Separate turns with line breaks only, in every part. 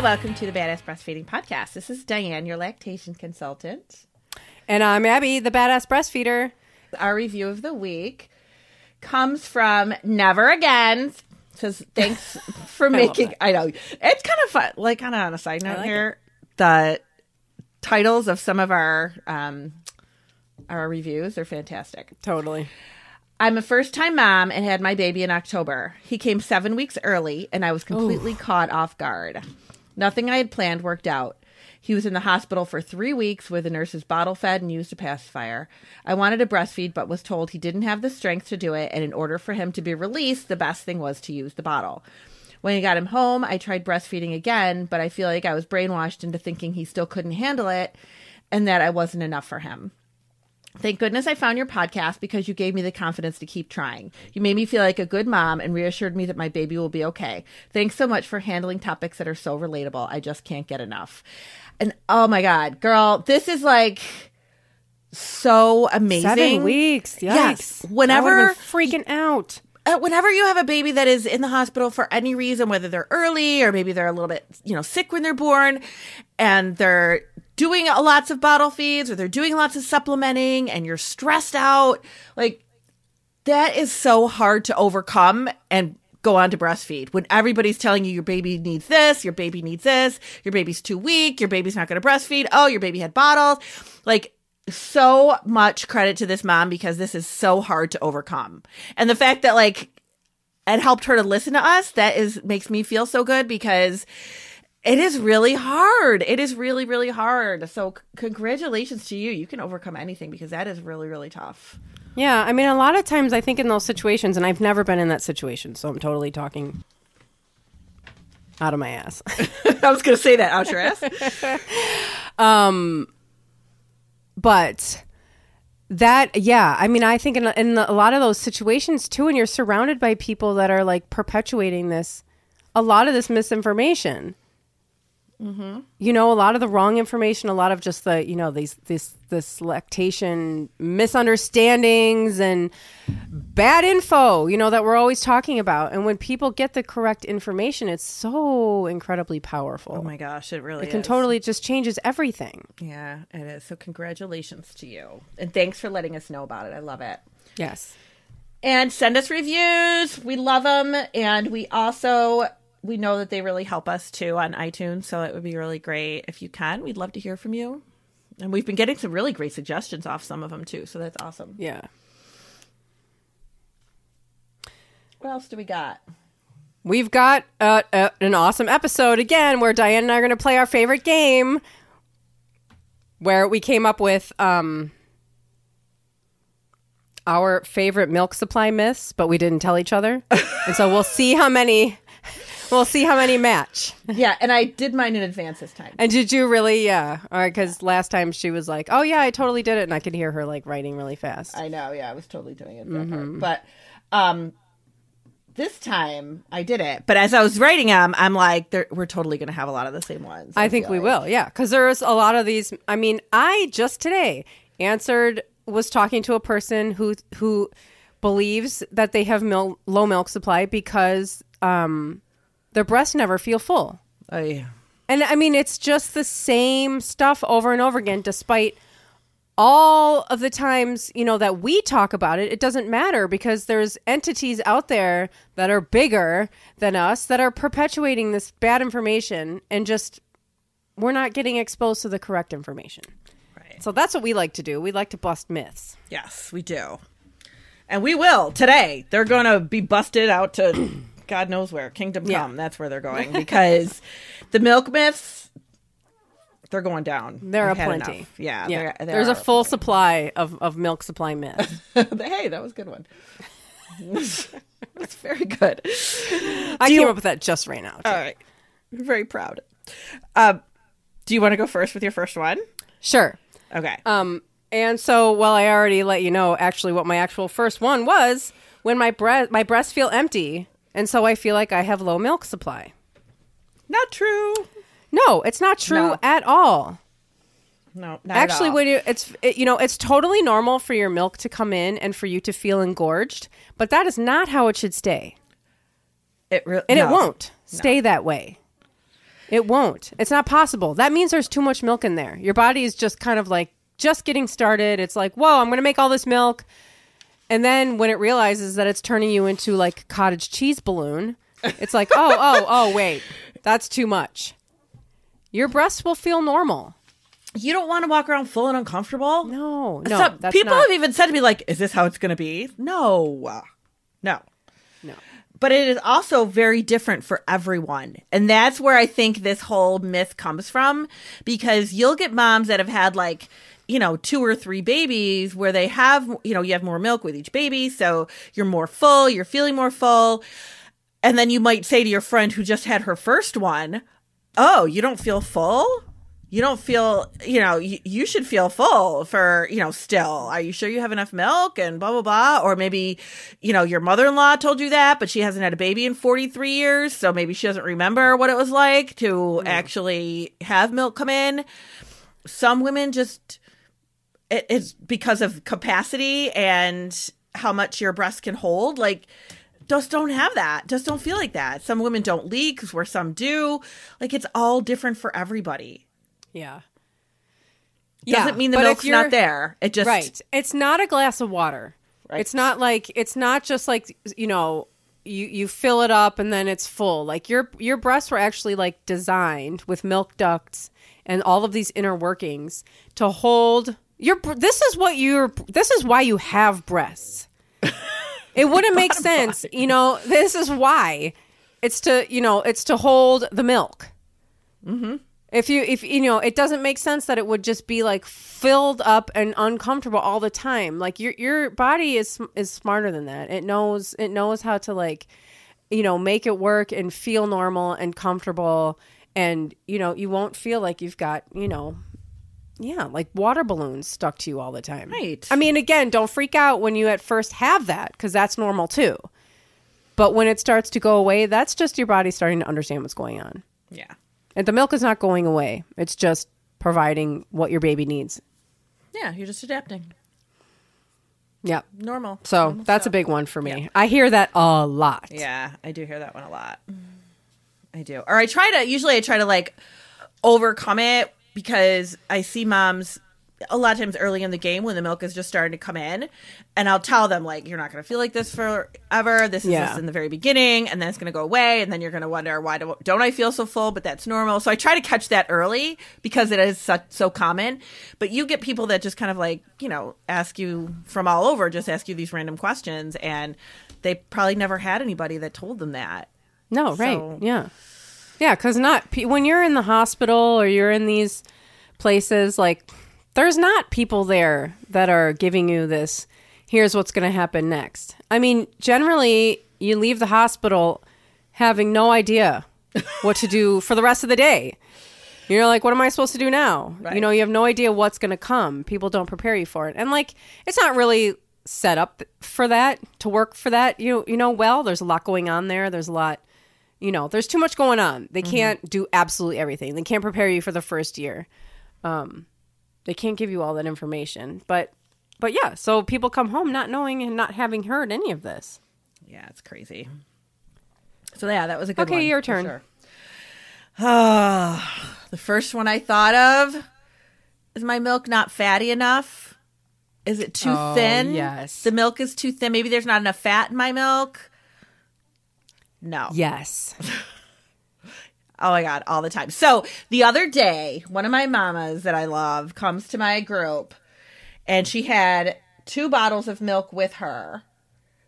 Hi, welcome to the Badass Breastfeeding Podcast. This is Diane, your lactation consultant.
And I'm Abby, the badass breastfeeder.
Our review of the week comes from Never Again. Says thanks for making. I, know it's kind of fun. Like, kind of on a side note
like
here, the titles of some of our um our reviews are fantastic.
Totally.
I'm a first time mom and had my baby in October. He came seven weeks early, and I was completely caught off guard. Nothing I had planned worked out. He was in the hospital for three weeks where the nurses bottle fed and used a pacifier. I wanted to breastfeed, but was told he didn't have the strength to do it, and in order for him to be released, the best thing was to use the bottle. When I got him home, I tried breastfeeding again, but I feel like I was brainwashed into thinking he still couldn't handle it and that I wasn't enough for him. Thank goodness I found your podcast because you gave me the confidence to keep trying. You made me feel like a good mom and reassured me that my baby will be okay. Thanks so much for handling topics that are so relatable. I just can't get enough. And oh my God, girl, this is like so amazing.
Seven weeks. Yikes.
Yes. Whenever-
freaking out.
uh, whenever you have a baby that is in the hospital for any reason, whether they're early or maybe they're a little bit, you know, sick when they're born and they're doing lots of bottle feeds or they're doing lots of supplementing and you're stressed out, like that is so hard to overcome and go on to breastfeed when everybody's telling you your baby needs this, your baby needs this, your baby's too weak, your baby's not going to breastfeed. Oh, your baby had bottles. Like so much credit to this mom because this is so hard to overcome. And the fact that like it helped her to listen to us, that is makes me feel so good because it is really hard. It is really, really hard. So c- congratulations to you. You can overcome anything because that is really, really tough.
Yeah. I mean, a lot of times I think in those situations, and I've never been in that situation, so I'm totally talking out of my ass.
I was going to say that out your ass.
Um, but that yeah i mean i think in, in a lot of those situations too and you're surrounded by people that are like perpetuating this a lot of this misinformation mm-hmm. you know a lot of the wrong information a lot of just the you know these this this lactation misunderstandings and bad info you know that we're always talking about and when people get the correct information it's so incredibly powerful
Oh my gosh, it really
it can totally it just changes everything
Yeah, it is. So congratulations to you. And thanks for letting us know about it. I love it.
yes
and send us reviews. We love them, and we also we know that they really help us too on iTunes. So it would be really great if you can. We'd love to hear from you, and we've been getting some really great suggestions off some of them too. So that's awesome.
yeah
What else do we got?
We've got uh, uh, an awesome episode again where Diane and I are going to play our favorite game where we came up with um, our favorite milk supply myths, but we didn't tell each other. and so we'll see how many we'll see how many match.
Yeah, and I did mine in advance this time.
And did you really? Yeah. All right, cuz last time she was like, "Oh yeah, I totally did it." And I could hear her like writing really fast.
I know, yeah, I was totally doing it, that part. but um, this time I did it. But as I was writing them, I'm like, we're totally going to have a lot of the same ones.
I think we
like.
will, yeah, because there's a lot of these. I mean, I just today answered was talking to a person who who believes that they have mil- low milk supply because um, their breasts never feel full,
Oh yeah.
and I mean it's just the same stuff over and over again, despite all of the times you know that we talk about it it doesn't matter because there's entities out there that are bigger than us that are perpetuating this bad information and just we're not getting exposed to the correct information
Right.
so that's what we like to do we like to bust myths
Yes, we do. And we will today. They're going to be busted out to God knows where. Kingdom
Yeah.
Come. That's where they're going because the milk myths, they're going down.
there are
I've
plenty
enough. Yeah.
yeah
there- there
there's a full supply of, of milk supply myths
hey, that was a good one. That's very good.
i
Do
came
you-
up with that just right now
All right. I'm very proud. Um, do you want to go first with your first one?
sure
Okay.
Um, and so, well, I already let you know actually what my actual first one was when my breast my breasts feel empty, and so I feel like I have low milk supply.
Not true.
No, it's not true
No.
at all.
No, not
Actually,
at all.
when you it's it, you know it's totally normal for your milk to come in and for you to feel engorged, but that is not how it should stay,
it re-
and
no.
it won't stay that way. It won't. It's not possible. That means there's too much milk in there. Your body is just kind of like just getting started. It's like, whoa, I'm going to make all this milk. And then when it realizes that it's turning you into like cottage cheese balloon, it's like, oh, oh, oh, wait, that's too much. Your breasts will feel normal.
You don't want to walk around full and uncomfortable.
No, no.
So- people
not-
have even said to me, like, is this how it's going to be? No. No.
No.
But it is also very different for everyone. And that's where I think this whole myth comes from because you'll get moms that have had like, you know, two or three babies where they have, you know, you have more milk with each baby. So you're more full, you're feeling more full. And then you might say to your friend who just had her first one, Oh, you don't feel full? You don't feel, you know, you, you should feel full for, you know, still. Are you sure you have enough milk and blah, blah, blah? Or maybe, you know, your mother in law told you that, but she hasn't had a baby in 43 years. So maybe she doesn't remember what it was like to mm. actually have milk come in. Some women just, it, it's because of capacity and how much your breast can hold. Like, just don't have that. Just don't feel like that. Some women don't leak, where some do. Like, it's all different for everybody.
Yeah.
Doesn't mean the milk's not there. It just
Right. It's not a glass of water.
Right.
It's not like it's not just like you know you you fill it up and then it's full. Like your your breasts were actually like designed with milk ducts and all of these inner workings to hold your this is what you're this is why you have breasts. It wouldn't make sense, you know. This is why it's to you know it's to hold the milk. Mm-hmm. If you if you know, it doesn't make sense that it would just be like filled up and uncomfortable all the time. Like your your body is is smarter than that. It knows it knows how to like you know, make it work and feel normal and comfortable and you know, you won't feel like you've got, you know, yeah, like water balloons stuck to you all the time.
Right.
I mean, again, don't freak out when you at first have that cuz that's normal too. But when it starts to go away, that's just your body starting to understand what's going on.
yeah,
And the milk is not going away. It's just providing what your baby needs.
yeah. You're just adapting.
Yep.
Normal.
So
Normal
that's a big one for me. I hear that a lot.
Yeah, I do hear that one a lot. I do. Or I try to usually I try to like overcome it because I see moms a lot of times early in the game when the milk is just starting to come in and I'll tell them like you're not going to feel like this forever. This is
Yeah.
just in the very beginning and then it's going to go away and then you're going to wonder why do, don't I feel so full but that's normal. So I try to catch that early because it is such, so common. But you get people that just kind of like, you know, ask you from all over just ask you these random questions and they probably never had anybody that told them that.
No, right.
So-
Yeah. Yeah, cuz not when you're in the hospital or you're in these places like there's not people there that are giving you this here's what's going to happen next. I mean, generally you leave the hospital having no idea what to do for the rest of the day. You're like, what am I supposed to do now?
Right.
You know, you have no idea what's going to come. People don't prepare you for it. And like, it's not really set up for that to work for that. You you know, well, there's a lot going on there. There's a lot, you know, there's too much going on. They can't do absolutely everything. They can't prepare you for the first year. Um, they can't give you all that information. But but yeah, so people come home not knowing and not having heard any of this.
Yeah, it's crazy. So yeah, that was a good
Okay,
one,
your turn.
sure. Ah, the first one I thought of is my milk not fatty enough? Is it too
Oh,
thin?
yes.
The milk is too thin. Maybe there's not enough fat in my milk. No.
Yes.
Oh my god, all the time. So the other day, one of my mamas that I love comes to my group, and she had two bottles of milk with her,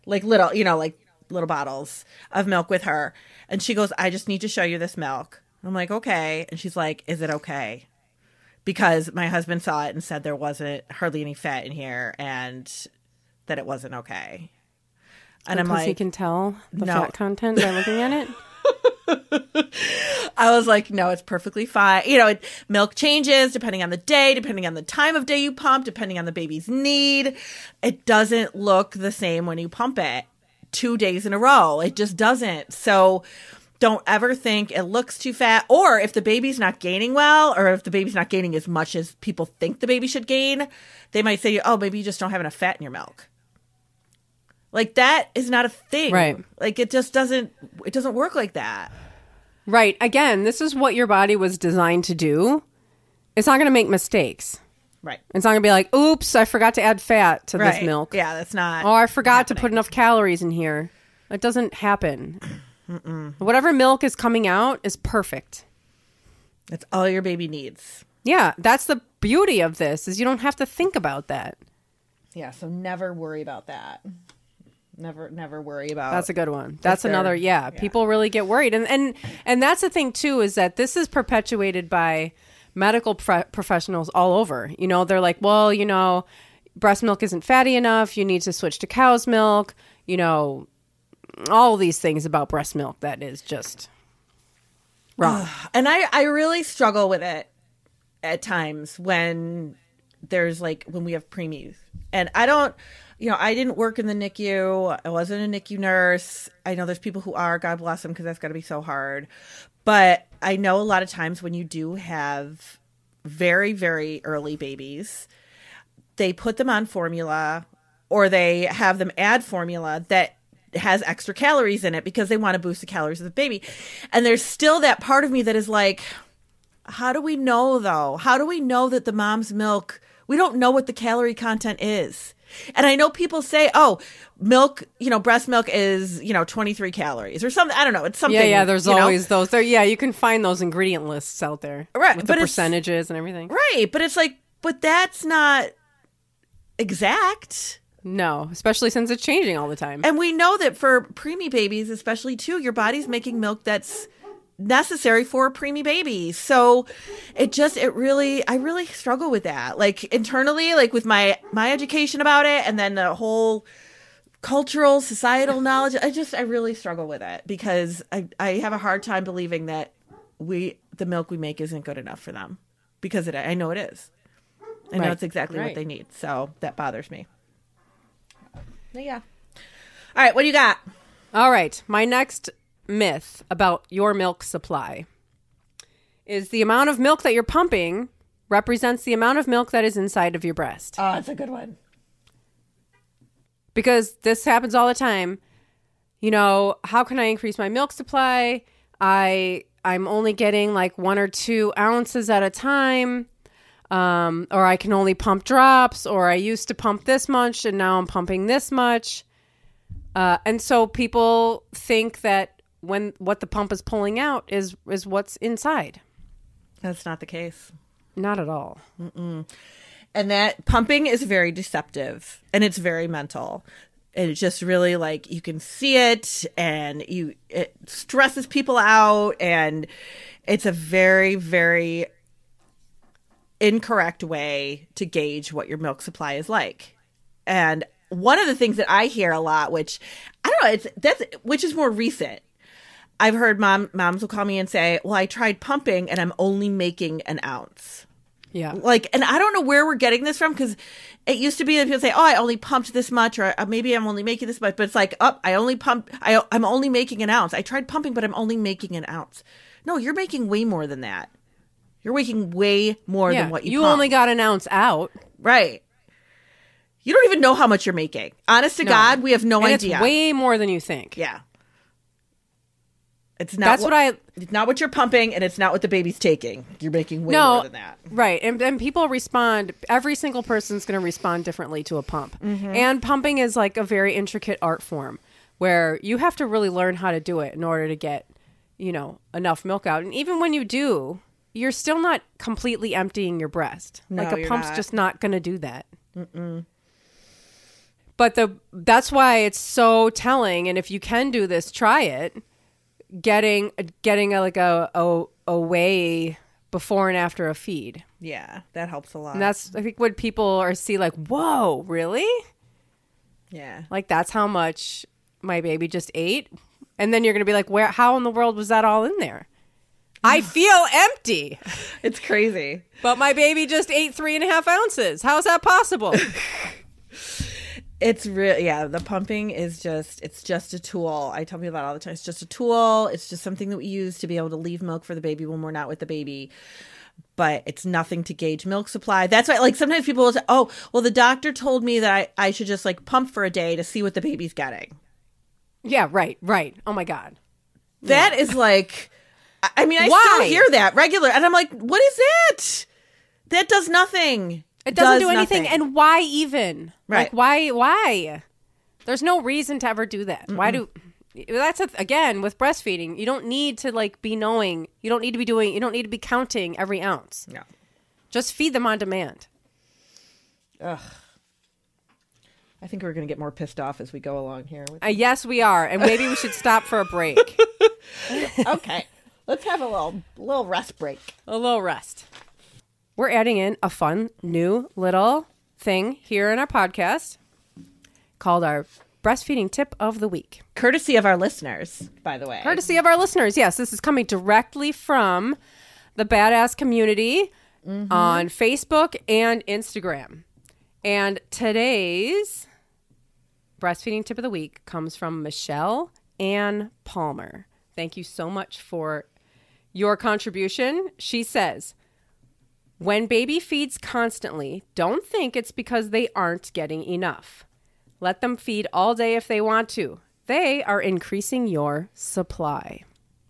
like little, you know, like little bottles of milk with her, and she goes, "I just need to show you this milk." I'm like, "Okay," and she's like, "Is it okay?" Because my husband saw it and said there wasn't hardly any fat in here, and that it wasn't okay. And I'm like,
he can tell the
No.
fat content by looking at it.
I was like, no, it's perfectly fine. You know, it, milk changes depending on the day, depending on the time of day you pump, depending on the baby's need. It doesn't look the same when you pump it two days in a row. It just doesn't. So don't ever think it looks too fat or if the baby's not gaining well or if the baby's not gaining as much as people think the baby should gain, they might say, oh, maybe you just don't have enough fat in your milk. Like that is not a thing.
Right.
Like it just doesn't it doesn't work like that.
Right. Again, this is what your body was designed to do. It's not going to make mistakes.
Right.
It's not going to be like, oops, I forgot to add fat to
Right.
this milk.
Yeah, that's not.
Oh, I forgot to put enough calories in here. It doesn't happen. Whatever milk is coming out is perfect.
That's all your baby needs.
Yeah, that's the beauty of this is you don't have to think about that.
Yeah, so never worry about that. Never, never worry about.
That's a good one. That's another yeah,
yeah.
People really get worried, and and and that's the thing too is that this is perpetuated by medical pro- professionals all over. You know, they're like, well, you know, breast milk isn't fatty enough. You need to switch to cow's milk. You know, all these things about breast milk that is just wrong.
and I, I really struggle with it at times when there's like when we have preemies, and I don't. You know, I didn't work in the NICU. I wasn't a NICU nurse. I know there's people who are. God bless them, because that's got to be so hard. But I know a lot of times when you do have very, very early babies, they put them on formula or they have them add formula that has extra calories in it because they want to boost the calories of the baby. And there's still that part of me that is like, how do we know though? How do we know that the mom's milk, we don't know what the calorie content is? And I know people say, oh, milk, you know, breast milk is, you know, 23 calories or something. I don't know. It's something.
Yeah, yeah. There's
you know?
always those. There, yeah. You can find those ingredient lists out there,
Right,
With the
but it's-
percentages and everything.
Right. But it's like, but that's not exact.
No, especially since it's changing all the time.
And we know that for preemie babies, especially too, your body's making milk that's necessary for a preemie baby. So it just it really I really struggle with that. Like internally, like with my my education about it and then the whole cultural societal knowledge, I just I really struggle with it because I I have a hard time believing that we the milk we make isn't good enough for them because it I know it is. I know it's exactly
Right.
what they need. So that bothers me. But yeah. All right, what do you got?
All right. My next myth about your milk supply is the amount of milk that you're pumping represents the amount of milk that is inside of your breast.
Oh, that's a good one.
Because this happens all the time. You know, how can I increase my milk supply? I I'm only getting like one or two ounces at a time. Um, or I can only pump drops, or I used to pump this much and now I'm pumping this much. Uh, and so people think that when what the pump is pulling out is is what's inside.
That's not the case.
Not at all.
And that pumping is very deceptive and it's very mental. And it's just really like you can see it and you it stresses people out and it's a very very incorrect way to gauge what your milk supply is like. And one of the things that I hear a lot which I don't know it's that's which is more recent. I've heard mom moms will call me and say, "Well, I tried pumping and I'm only making an ounce."
Yeah.
like and i don't know where we're getting this from because it used to be that people say oh i only pumped this much or uh, maybe i'm only making this much but it's like up i only pump I, i'm only making an ounce i tried pumping but i'm only making an ounce no you're making way more than that you're making way more
Yeah.
than what you,
you
pump.
only got an ounce out.
right you don't even know how much you're making honest to
No.
god we have no
and
idea
It's way more than you think.
yeah it's not
That's what I
it's not what you're pumping and it's not what the baby's taking you're making way
no,
more than that
Right. And, and people respond, every single person's going to respond differently to a pump.
Mm-hmm.
And pumping is like a very intricate art form where you have to really learn how to do it in order to get, you know, enough milk out. And even when you do, you're still not completely emptying your breast.
No,
like a pump's
not.
just not going to do that. But the that's why it's so telling. And if you can do this, try it. Getting getting a, like a, a a weigh before and after a feed.
yeah that helps a lot
And that's I think what people are see like, whoa, really?
yeah
Like that's how much my baby just ate? And then you're gonna be like, where how in the world was that all in there? I feel empty.
it's crazy
But my baby just ate three and a half ounces. How is that possible?
It's real, yeah. The pumping is just, it's just a tool. I tell people that all the time. It's just a tool. It's just something that we use to be able to leave milk for the baby when we're not with the baby. But it's nothing to gauge milk supply. That's why, like, sometimes people will say, oh, well, the doctor told me that I, I should just, like, pump for a day to see what the baby's getting.
yeah, right, right. Oh my God.
That is like, I- mean, I
Why?
still hear that regular, and I'm like, what is that? That does nothing.
It doesn't
Does
do anything.
nothing.
And why even?
Right.
Like why why? There's no reason to ever do that. Why do that's a, again with breastfeeding. You don't need to like be knowing. You don't need to be doing. You don't need to be counting every ounce.
No.
Just feed them on demand.
Ugh. I think we're going to get more pissed off as we go along here.
Uh, yes, we are, and maybe we should stop for a break,
okay, let's have a little little rest break.
a little rest. We're adding in a fun new little thing here in our podcast called our breastfeeding tip of the week.
Courtesy of our listeners, by the way.
courtesy of our listeners. Yes, this is coming directly from the badass community mm-hmm. on Facebook and Instagram. And today's breastfeeding tip of the week comes from Michelle Ann Palmer. Thank you so much for your contribution. She says, when baby feeds constantly, don't think it's because they aren't getting enough. Let them feed all day if they want to. They are increasing your supply.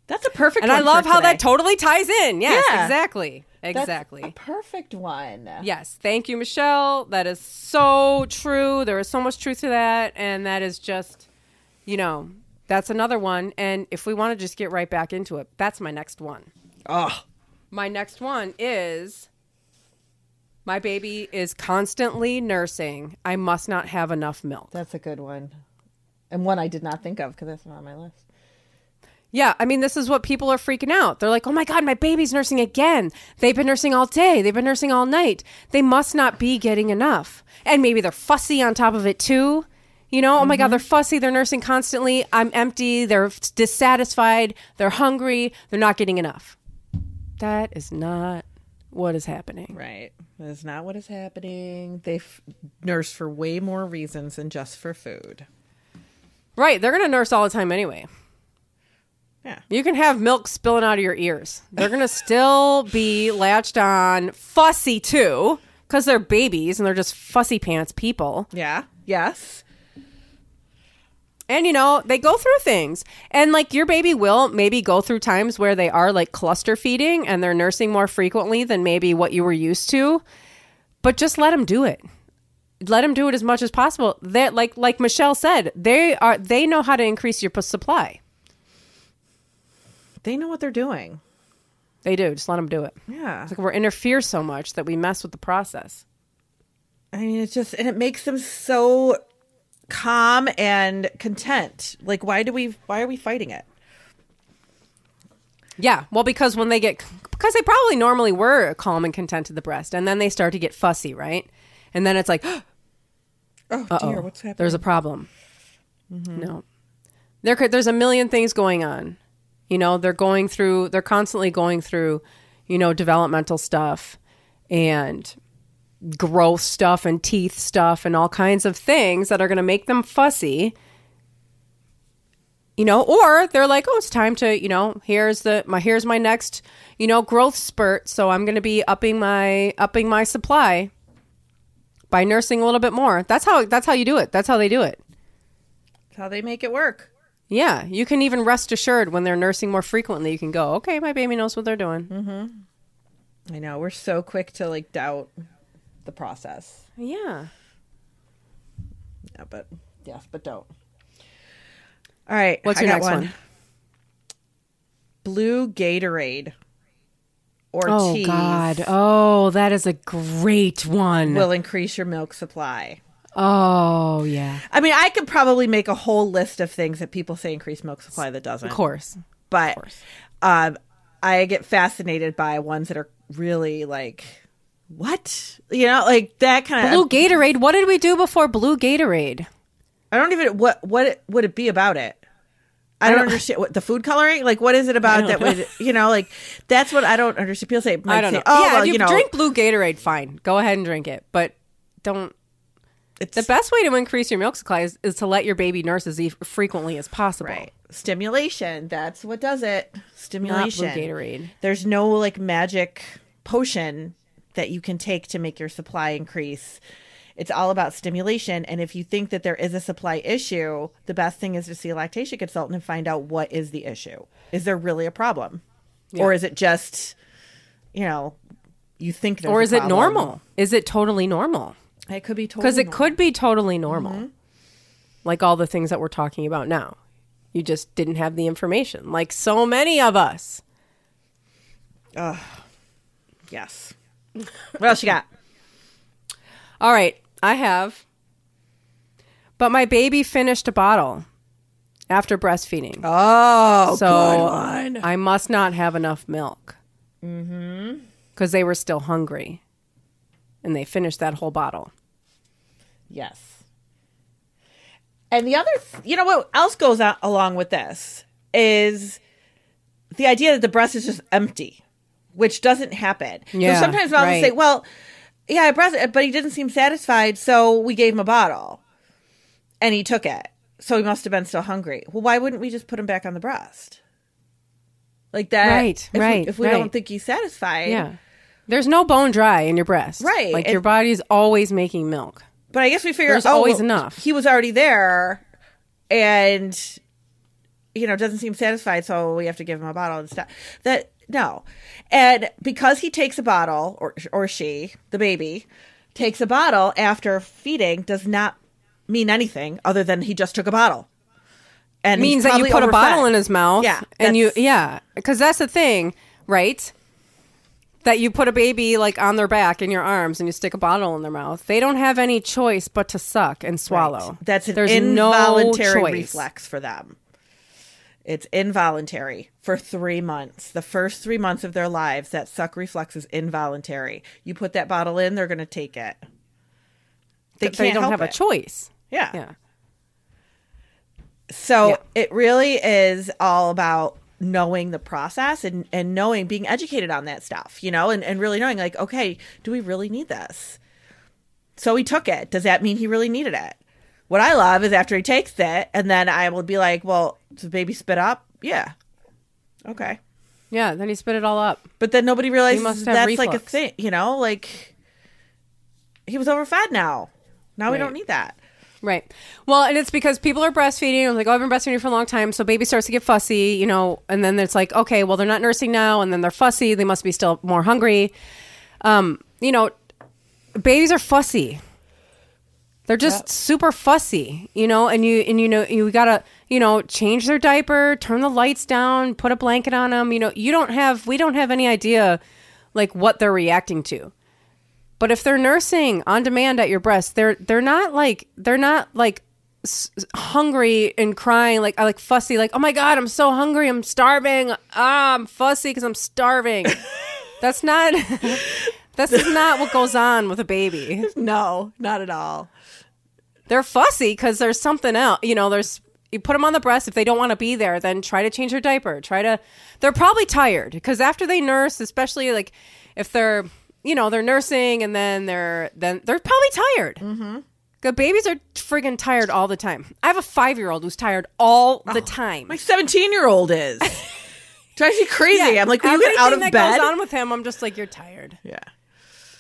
That's a perfect. One.
And I love how
today.
that totally ties in. Yes,
Yeah.
exactly.
That's
Exactly.
a perfect one.
Yes. Thank you, Michelle. That is so true. There is so much truth to that. And that is just, you know, that's another one. And if we want to just get right back into it, that's my next one.
Oh,
My next one is my baby is constantly nursing. I must not have enough milk.
that's a good one, and one I did not think of because that's not on my list.
Yeah, I mean, this is what people are freaking out. They're like, oh my God, my baby's nursing again. They've been nursing all day. They've been nursing all night. They must not be getting enough. And maybe they're fussy on top of it too. You know, oh my God, mm-hmm. they're fussy. They're nursing constantly. I'm empty. They're dissatisfied. They're hungry. They're not getting enough. That is not what is happening.
Right, that's not what is happening. They f- nurse for way more reasons than just for food.
Right. They're going to nurse all the time anyway.
Yeah,
You can have milk spilling out of your ears. They're going to still be latched on, fussy too, because they're babies and they're just fussy pants people.
yeah, yes.
And, you know, they go through things. And, like, your baby will maybe go through times where they are, like, cluster feeding and they're nursing more frequently than maybe what you were used to. But just let them do it. Let them do it as much as possible. They like like Michelle said, they are they know how to increase your supply.
They know what they're doing.
They do. Just let them do it.
Yeah,
It's like we're interfere so much that we mess with the process.
I mean, it's just, and it makes them so calm and content. Like, why do we? Why are we fighting it?
Yeah, well, because when they get because they probably normally were calm and content to the breast, and then they start to get fussy, right? And then it's like,
Oh dear, what's happening?
there's a problem. Mm-hmm. No, there could, there's a million things going on. You know, they're going through, they're constantly going through, you know, developmental stuff and growth stuff and teeth stuff and all kinds of things that are going to make them fussy you know or they're like oh it's time to you know here's the my here's my next you know growth spurt so i'm going to be upping my upping my supply by nursing a little bit more. That's how that's how you do it. That's how they do it.
That's how they make it work.
yeah you can even rest assured when they're nursing more frequently you can go okay my baby knows what they're doing. Mhm.
I know we're so quick to like doubt the process.
yeah
Yeah, but yes, but don't. All right,
What's
I
your
got
next one?
Blue Gatorade or
oh
teas
god oh that is a great one.
will increase your milk supply.
oh yeah
I mean, I could probably make a whole list of things that people say increase milk supply that doesn't.
of course
but
course.
um, I get fascinated by ones that are really like, what you know, like that kind of blue
gatorade what did we do before blue gatorade
I don't even what what would it be about it. I don't, understand what the food coloring. Like, what is it about that would you know? Like, that's what I don't understand. People say,
I don't
say,
know.
Oh,
yeah,
well,
if you,
you know,
drink blue Gatorade, fine. Go ahead and drink it, but don't.
it's
The best way to increase your milk supply is, is to let your baby nurse as e- frequently as possible.
right stimulation. That's what does it.
Not blue
Stimulation.
Gatorade.
There's no like magic potion that you can take to make your supply increase. It's all about stimulation. And if you think that there is a supply issue, the best thing is to see a lactation consultant and find out what is the issue. Is there really a problem? or is it just, you know, you think there's
or is it normal? Is it totally normal?
It could be totally
Because it
normal.
could be totally normal.
Mm-hmm.
Like all the things that we're talking about now. You just didn't have the information, like so many of us.
Yes. What else you got?
All right, I have. But my baby finished a bottle after breastfeeding.
Oh,
so. I must not have enough milk. Mm-hmm. Because they were still hungry. And they finished that whole bottle.
Yes. And the other, th- you know what else goes on along with this is the idea that the breast is just empty, which doesn't happen.
Yeah,
so sometimes moms
right.
say, well, yeah, I breast, but he didn't seem satisfied, so we gave him a bottle and he took it. So he must have been still hungry. Well, why wouldn't we just put him back on the breast? Like that.
Right,
if
right,
We, if we
right.
don't think he's satisfied.
Yeah. There's no bone dry in your breast.
Right,
Like
and-
your body's always making milk.
But I guess we figure
There's
oh,
always
well,
enough.
He was already there, and you know doesn't seem satisfied, so we have to give him a bottle and stuff. That no, and because he takes a bottle, or or she, the baby, takes a bottle after feeding, does not mean anything other than he just took a bottle. And
means that you put a bottle in his mouth.
Yeah,
And you, yeah. Because that's the thing, right? That you put a baby like on their back in your arms and you stick a bottle in their mouth. They don't have any choice but to suck and swallow.
That's an
There's
involuntary
no choice.
reflex for them. It's involuntary for three months. The first three months of their lives, that suck reflex is involuntary. You put that bottle in, they're going to take it. They,
They don't have
it.
a choice.
Yeah.
Yeah.
So
Yeah.
it really is all about knowing the process and, and knowing, being educated on that stuff, you know, and, and really knowing, like, okay, do we really need this? So he took it. Does that mean he really needed it? What I love is after he takes it, and then I will be like, well, does the baby spit up? Yeah. Okay.
Yeah. Then he spit it all up.
But then nobody realizes that's like a thing, you know, like he was overfed now. Now we don't need that.
Right. Well, and it's because people are breastfeeding. I'm like, oh, I've been breastfeeding for a long time. So baby starts to get fussy, you know, and then it's like, okay, well, they're not nursing now. And then they're fussy. They must be still more hungry. Um, you know, babies are fussy. They're just super fussy, you know, and you, and you know, you gotta, you know, change their diaper, turn the lights down, put a blanket on them. You know, you don't have, we don't have any idea like what they're reacting to. But if they're nursing on demand at your breast, they're they're not like they're not like s- hungry and crying like like fussy like oh my god I'm so hungry I'm starving ah I'm fussy because I'm starving. that's not that's not what goes on with a baby.
No, not at all.
They're fussy because there's something else. You know, there's you put them on the breast if they don't want to be there. Then try to change their diaper. Try to. They're probably tired because after they nurse, especially like if they're you know they're nursing and then they're then they're probably tired. Mm-hmm. The babies are friggin' tired all the time. I have a five year old who's tired all the time.
My 17 year old is. Drives me crazy. I'm like, will you get out of bed?
goes on with him, I'm just like, you're tired.
yeah.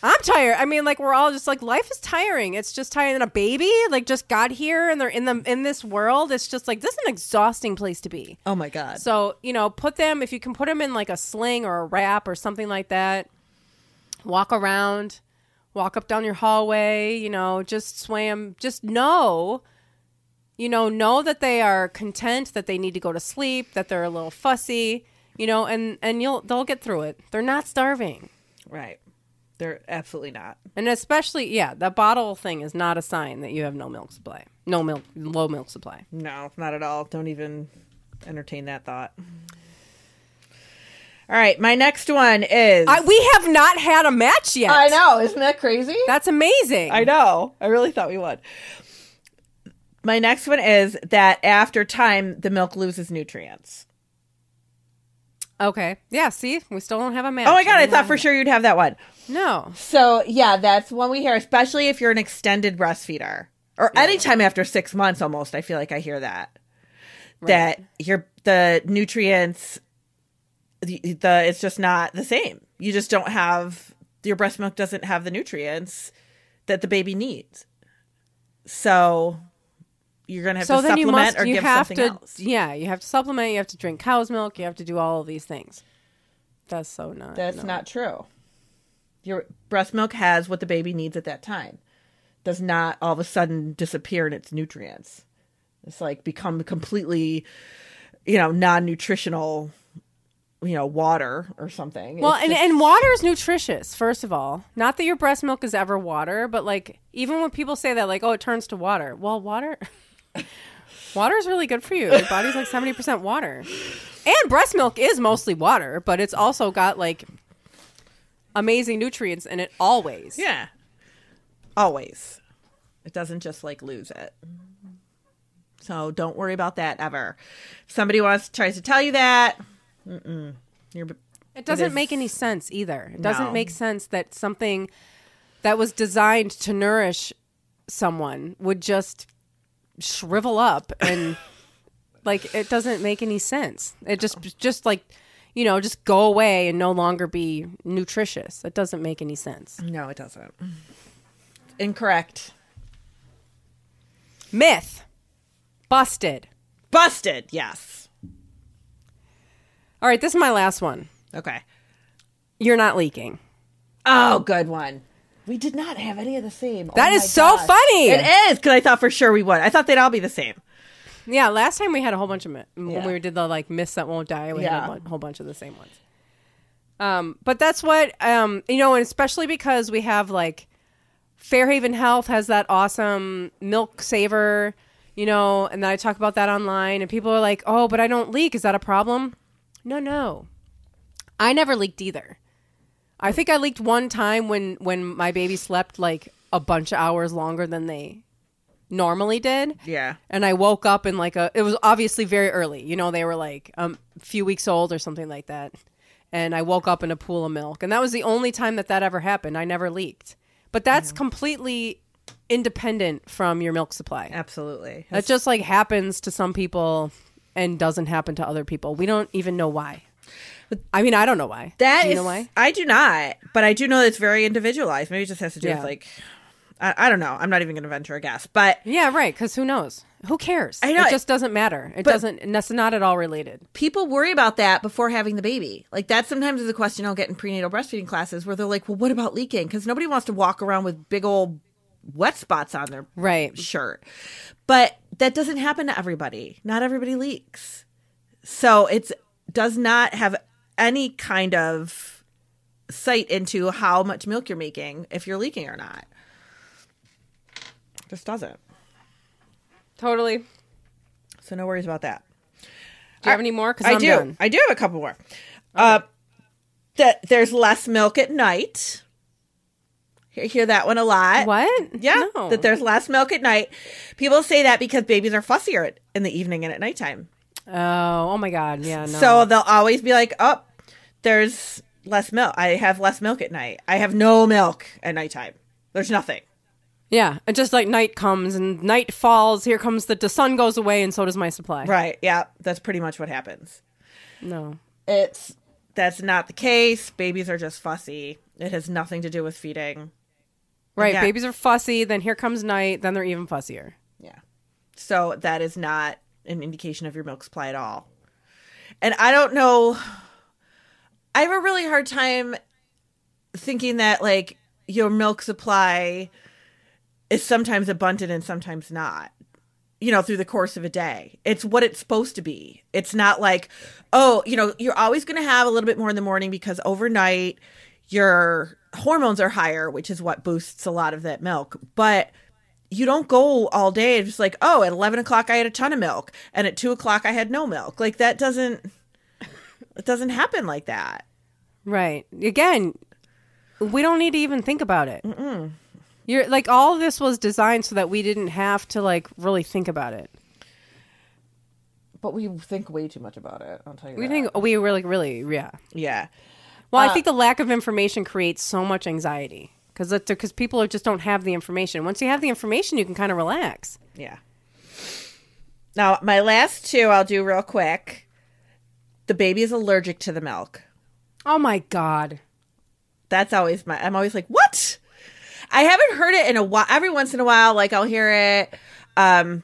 I'm tired. I mean, like we're all just like life is tiring. It's just tiring. And a baby like just got here and they're in the in this world. It's just like this is an exhausting place to be.
Oh my God.
So you know, put them if you can put them in like a sling or a wrap or something like that. Walk around, walk up down your hallway. You know, just sway them. Just know, you know, know that they are content, that they need to go to sleep, that they're a little fussy. You know, and and you'll they'll get through it. They're not starving.
right. They're absolutely not.
And especially, yeah, the bottle thing is not a sign that you have no milk supply, no milk, low milk supply.
No, not at all. Don't even entertain that thought. All right. My next one is.
I, we have not had a match yet.
I know. Isn't that crazy?
That's amazing.
I know. I really thought we would. My next one is that after time, the milk loses nutrients.
okay. Yeah. See, we still don't have a match.
Oh my God. I
mean,
thought for sure you'd have that one.
No.
So yeah, that's one we hear, especially if you're an extended breastfeeder or anytime after six months. Almost, I feel like I hear that that your the nutrients, the, the it's just not the same. You just don't have your breast milk doesn't have the nutrients that the baby needs. So you're gonna have
So
to
then you
supplement
must.
or
You
give
have
something
to.
else.
Yeah, you have to supplement. You have to drink cow's milk. You have to do all of these things. That's so not.
That's
no.
not true. Your breast milk has what the baby needs at that time. Does not all of a sudden disappear in its nutrients. It's like become completely, you know, non-nutritional, you know, water or something.
Well,
It's
and,
just-
and water is nutritious, first of all. Not that your breast milk is ever water, but like even when people say that, like, oh, it turns to water. Well, water water is really good for you. Your body's like 70% water. And breast milk is mostly water, but it's also got like amazing nutrients in it always.
yeah, always. It doesn't just like lose it. So don't worry about that ever. If somebody wants tries to tell you that, mm-mm, you're
It doesn't
is-
make any sense either. It doesn't
No.
make sense that something that was designed to nourish someone would just shrivel up and like it doesn't make any sense. It just just like you know, just go away and no longer be nutritious. That doesn't make any sense.
no, it doesn't. Incorrect.
Myth. Busted.
Busted. Yes.
All right, this is my last one.
Okay.
You're not leaking.
Oh, good one. We did not have any of the same.
Oh that
oh
is so
gosh.
funny.
It is because I thought for sure we would. I thought they'd all be the same.
Yeah, last time we had a whole bunch of when
Yeah.
we did the like myths that won't die. We
Yeah.
had a bu- whole bunch of the same ones. Um, but that's what um, you know, and especially because we have like Fairhaven Health has that awesome milk saver, you know, and then I talk about that online, and people are like, "Oh, but I don't leak. Is that a problem?" No, no, I never leaked either. I think I leaked one time when when my baby slept like a bunch of hours longer than they normally did.
Yeah.
And I woke up in like a it was obviously very early. You know, they were like um, a few weeks old or something like that. And I woke up in a pool of milk. And that was the only time that that ever happened. I never leaked. But that's completely independent from your milk supply.
Absolutely.
That just like happens to some people and doesn't happen to other people. We don't even know why. I mean, I don't know why.
That
Do you
is-
know why?
I do not, but I do know that it's very individualized. Maybe it just has to do
Yeah.
with like, I, I don't know. I'm not even going to venture a guess, but
Yeah, right. Because who knows? Who cares?
I know.
It just doesn't matter. It
But-
doesn't. That's not at all related.
people worry about that before having the baby. Like that sometimes is a question I'll get in prenatal breastfeeding classes where they're like, "Well, what about leaking?" Because nobody wants to walk around with big old wet spots on their
Right.
shirt. But that doesn't happen to everybody. Not everybody leaks. So it's does not have any kind of sight into how much milk you're making if you're leaking or not. Just doesn't.
Totally.
So no worries about that.
Do you have any more? Because
I
I'm
do.
done.
I do have a couple more. Uh, that there's less milk at night. Hear, hear that one a lot.
What?
Yeah,
No.
that there's less milk at night. People say that because babies are fussier at, in the evening and at nighttime.
Oh, oh my God. Yeah, no.
So they'll always be like, "Oh, there's less milk. I have less milk at night. I have no milk at nighttime. There's nothing."
Yeah, and just like night comes and night falls, here comes the, the sun goes away, and so does my supply.
Right? Yeah, that's pretty much what happens.
No.
It's that's not the case. Babies are just fussy. It has nothing to do with feeding.
Right.
Yeah.
Babies are fussy. Then here comes night. Then they're even fussier.
Yeah. So that is not an indication of your milk supply at all. And I don't know. I have a really hard time thinking that, like, your milk supply is sometimes abundant and sometimes not, you know, through the course of a day. It's what it's supposed to be. It's not like, oh, you know, you're always going to have a little bit more in the morning because overnight your hormones are higher, which is what boosts a lot of that milk. But you don't go all day and just like, oh, at 11 o'clock I had a ton of milk and at 2 o'clock I had no milk. Like that doesn't, it doesn't happen like that.
Right. Again, we don't need to even think about it. Mm-mm. You're like all of this was designed so that we didn't have to like really think about it.
But we think way too much about it. I'll tell you
We think we were like really, yeah.
Yeah.
Well,
Uh,
I think the lack of information creates so much anxiety because because people are, just don't have the information. Once you have the information, you can kind of relax.
Yeah. Now, my last two I'll do real quick. The baby is allergic to the milk.
Oh my god!
That's always my. I'm always like, what? I haven't heard it in a while. Every once in a while, like I'll hear it. Um,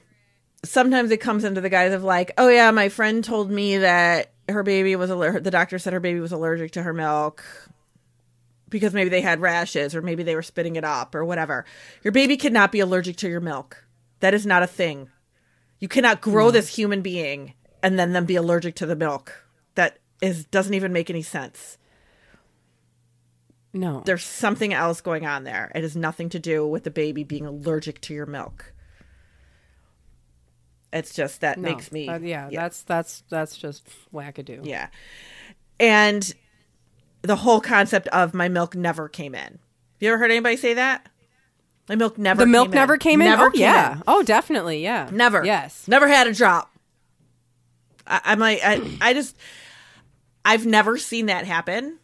sometimes it comes under the guise of like, oh yeah, my friend told me that her baby was aller- the doctor said her baby was allergic to her milk because maybe they had rashes or maybe they were spitting it up or whatever. Your baby cannot be allergic to your milk. That is not a thing. You cannot grow this human being and then them be allergic to the milk. That is doesn't even make any sense.
No.
There's something else going on there. It has nothing to do with the baby being allergic to your milk. It's just that
No.
makes me
Uh, yeah, that's that's that's just wackadoo.
Yeah. And the whole concept of my milk never came in. Have you ever heard anybody say that? My milk never
The milk never
in.
came in.
Never
oh
came
yeah.
in.
Oh definitely. Yeah.
Never.
Yes.
Never had a drop. I, I'm like, I, I just, I've never seen that happen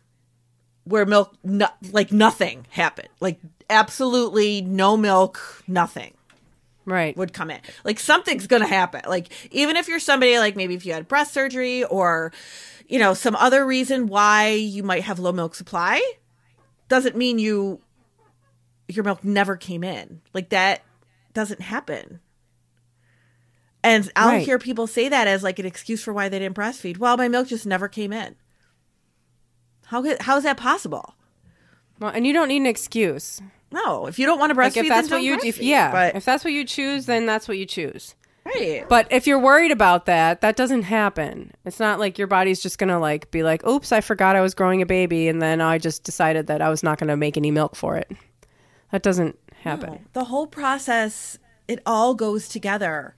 where milk, no, like nothing happened. Like absolutely no milk, nothing
Right.
would come in. Like something's to happen. Like even if you're somebody like maybe if you had breast surgery or you know some other reason why you might have low milk supply doesn't mean you your milk never came in. Like that doesn't happen. And I'll
Right.
hear people say that as like an excuse for why they didn't breastfeed. Well, my milk just never came in. How how is that possible?
Well, and you don't need an excuse.
No, if you don't want to breastfeed,
Like if that's what you, if, yeah,
but
if that's what you choose, then that's what you choose.
right,
But if you're worried about that, that doesn't happen. It's not like your body's just gonna like be like, "Oops, I forgot I was growing a baby," and then I just decided that I was not gonna make any milk for it. That doesn't happen.
the whole process it all goes together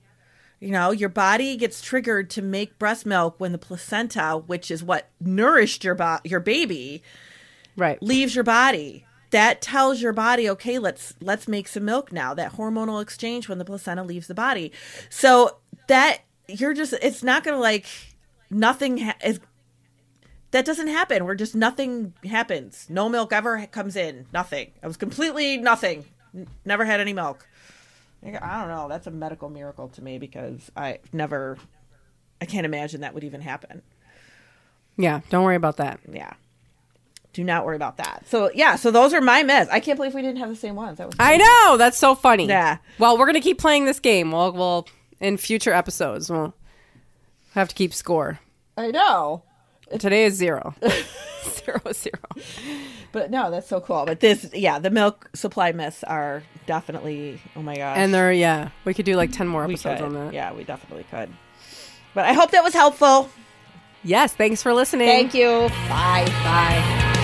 you know your body gets triggered to make breast milk when the placenta which is what nourished your bo- your baby
Right.
leaves your body. That tells your body okay let's let's make some milk now. That hormonal exchange when the placenta leaves the body. So that you're just it's not gonna like nothing ha- is that doesn't happen. Where just nothing happens. No milk ever comes in. Nothing. I was completely nothing. N- never had any milk i don't know that's a medical miracle to me because i never i can't imagine that would even happen
Yeah. Don't worry about that.
yeah do not worry about that so yeah so those are my myths i can't believe we didn't have the same ones that was
I know that's so funny.
Yeah.
Well, we're gonna keep playing this game. We'll, we'll in future episodes we'll have to keep score.
i know
Today is zero. zero zero.
but no that's so cool but this yeah the milk supply myths are definitely oh my gosh
And there, yeah, we could do like ten more episodes on that.
yeah we definitely could but i hope that was helpful
Yes. Thanks for listening.
thank you bye
Bye.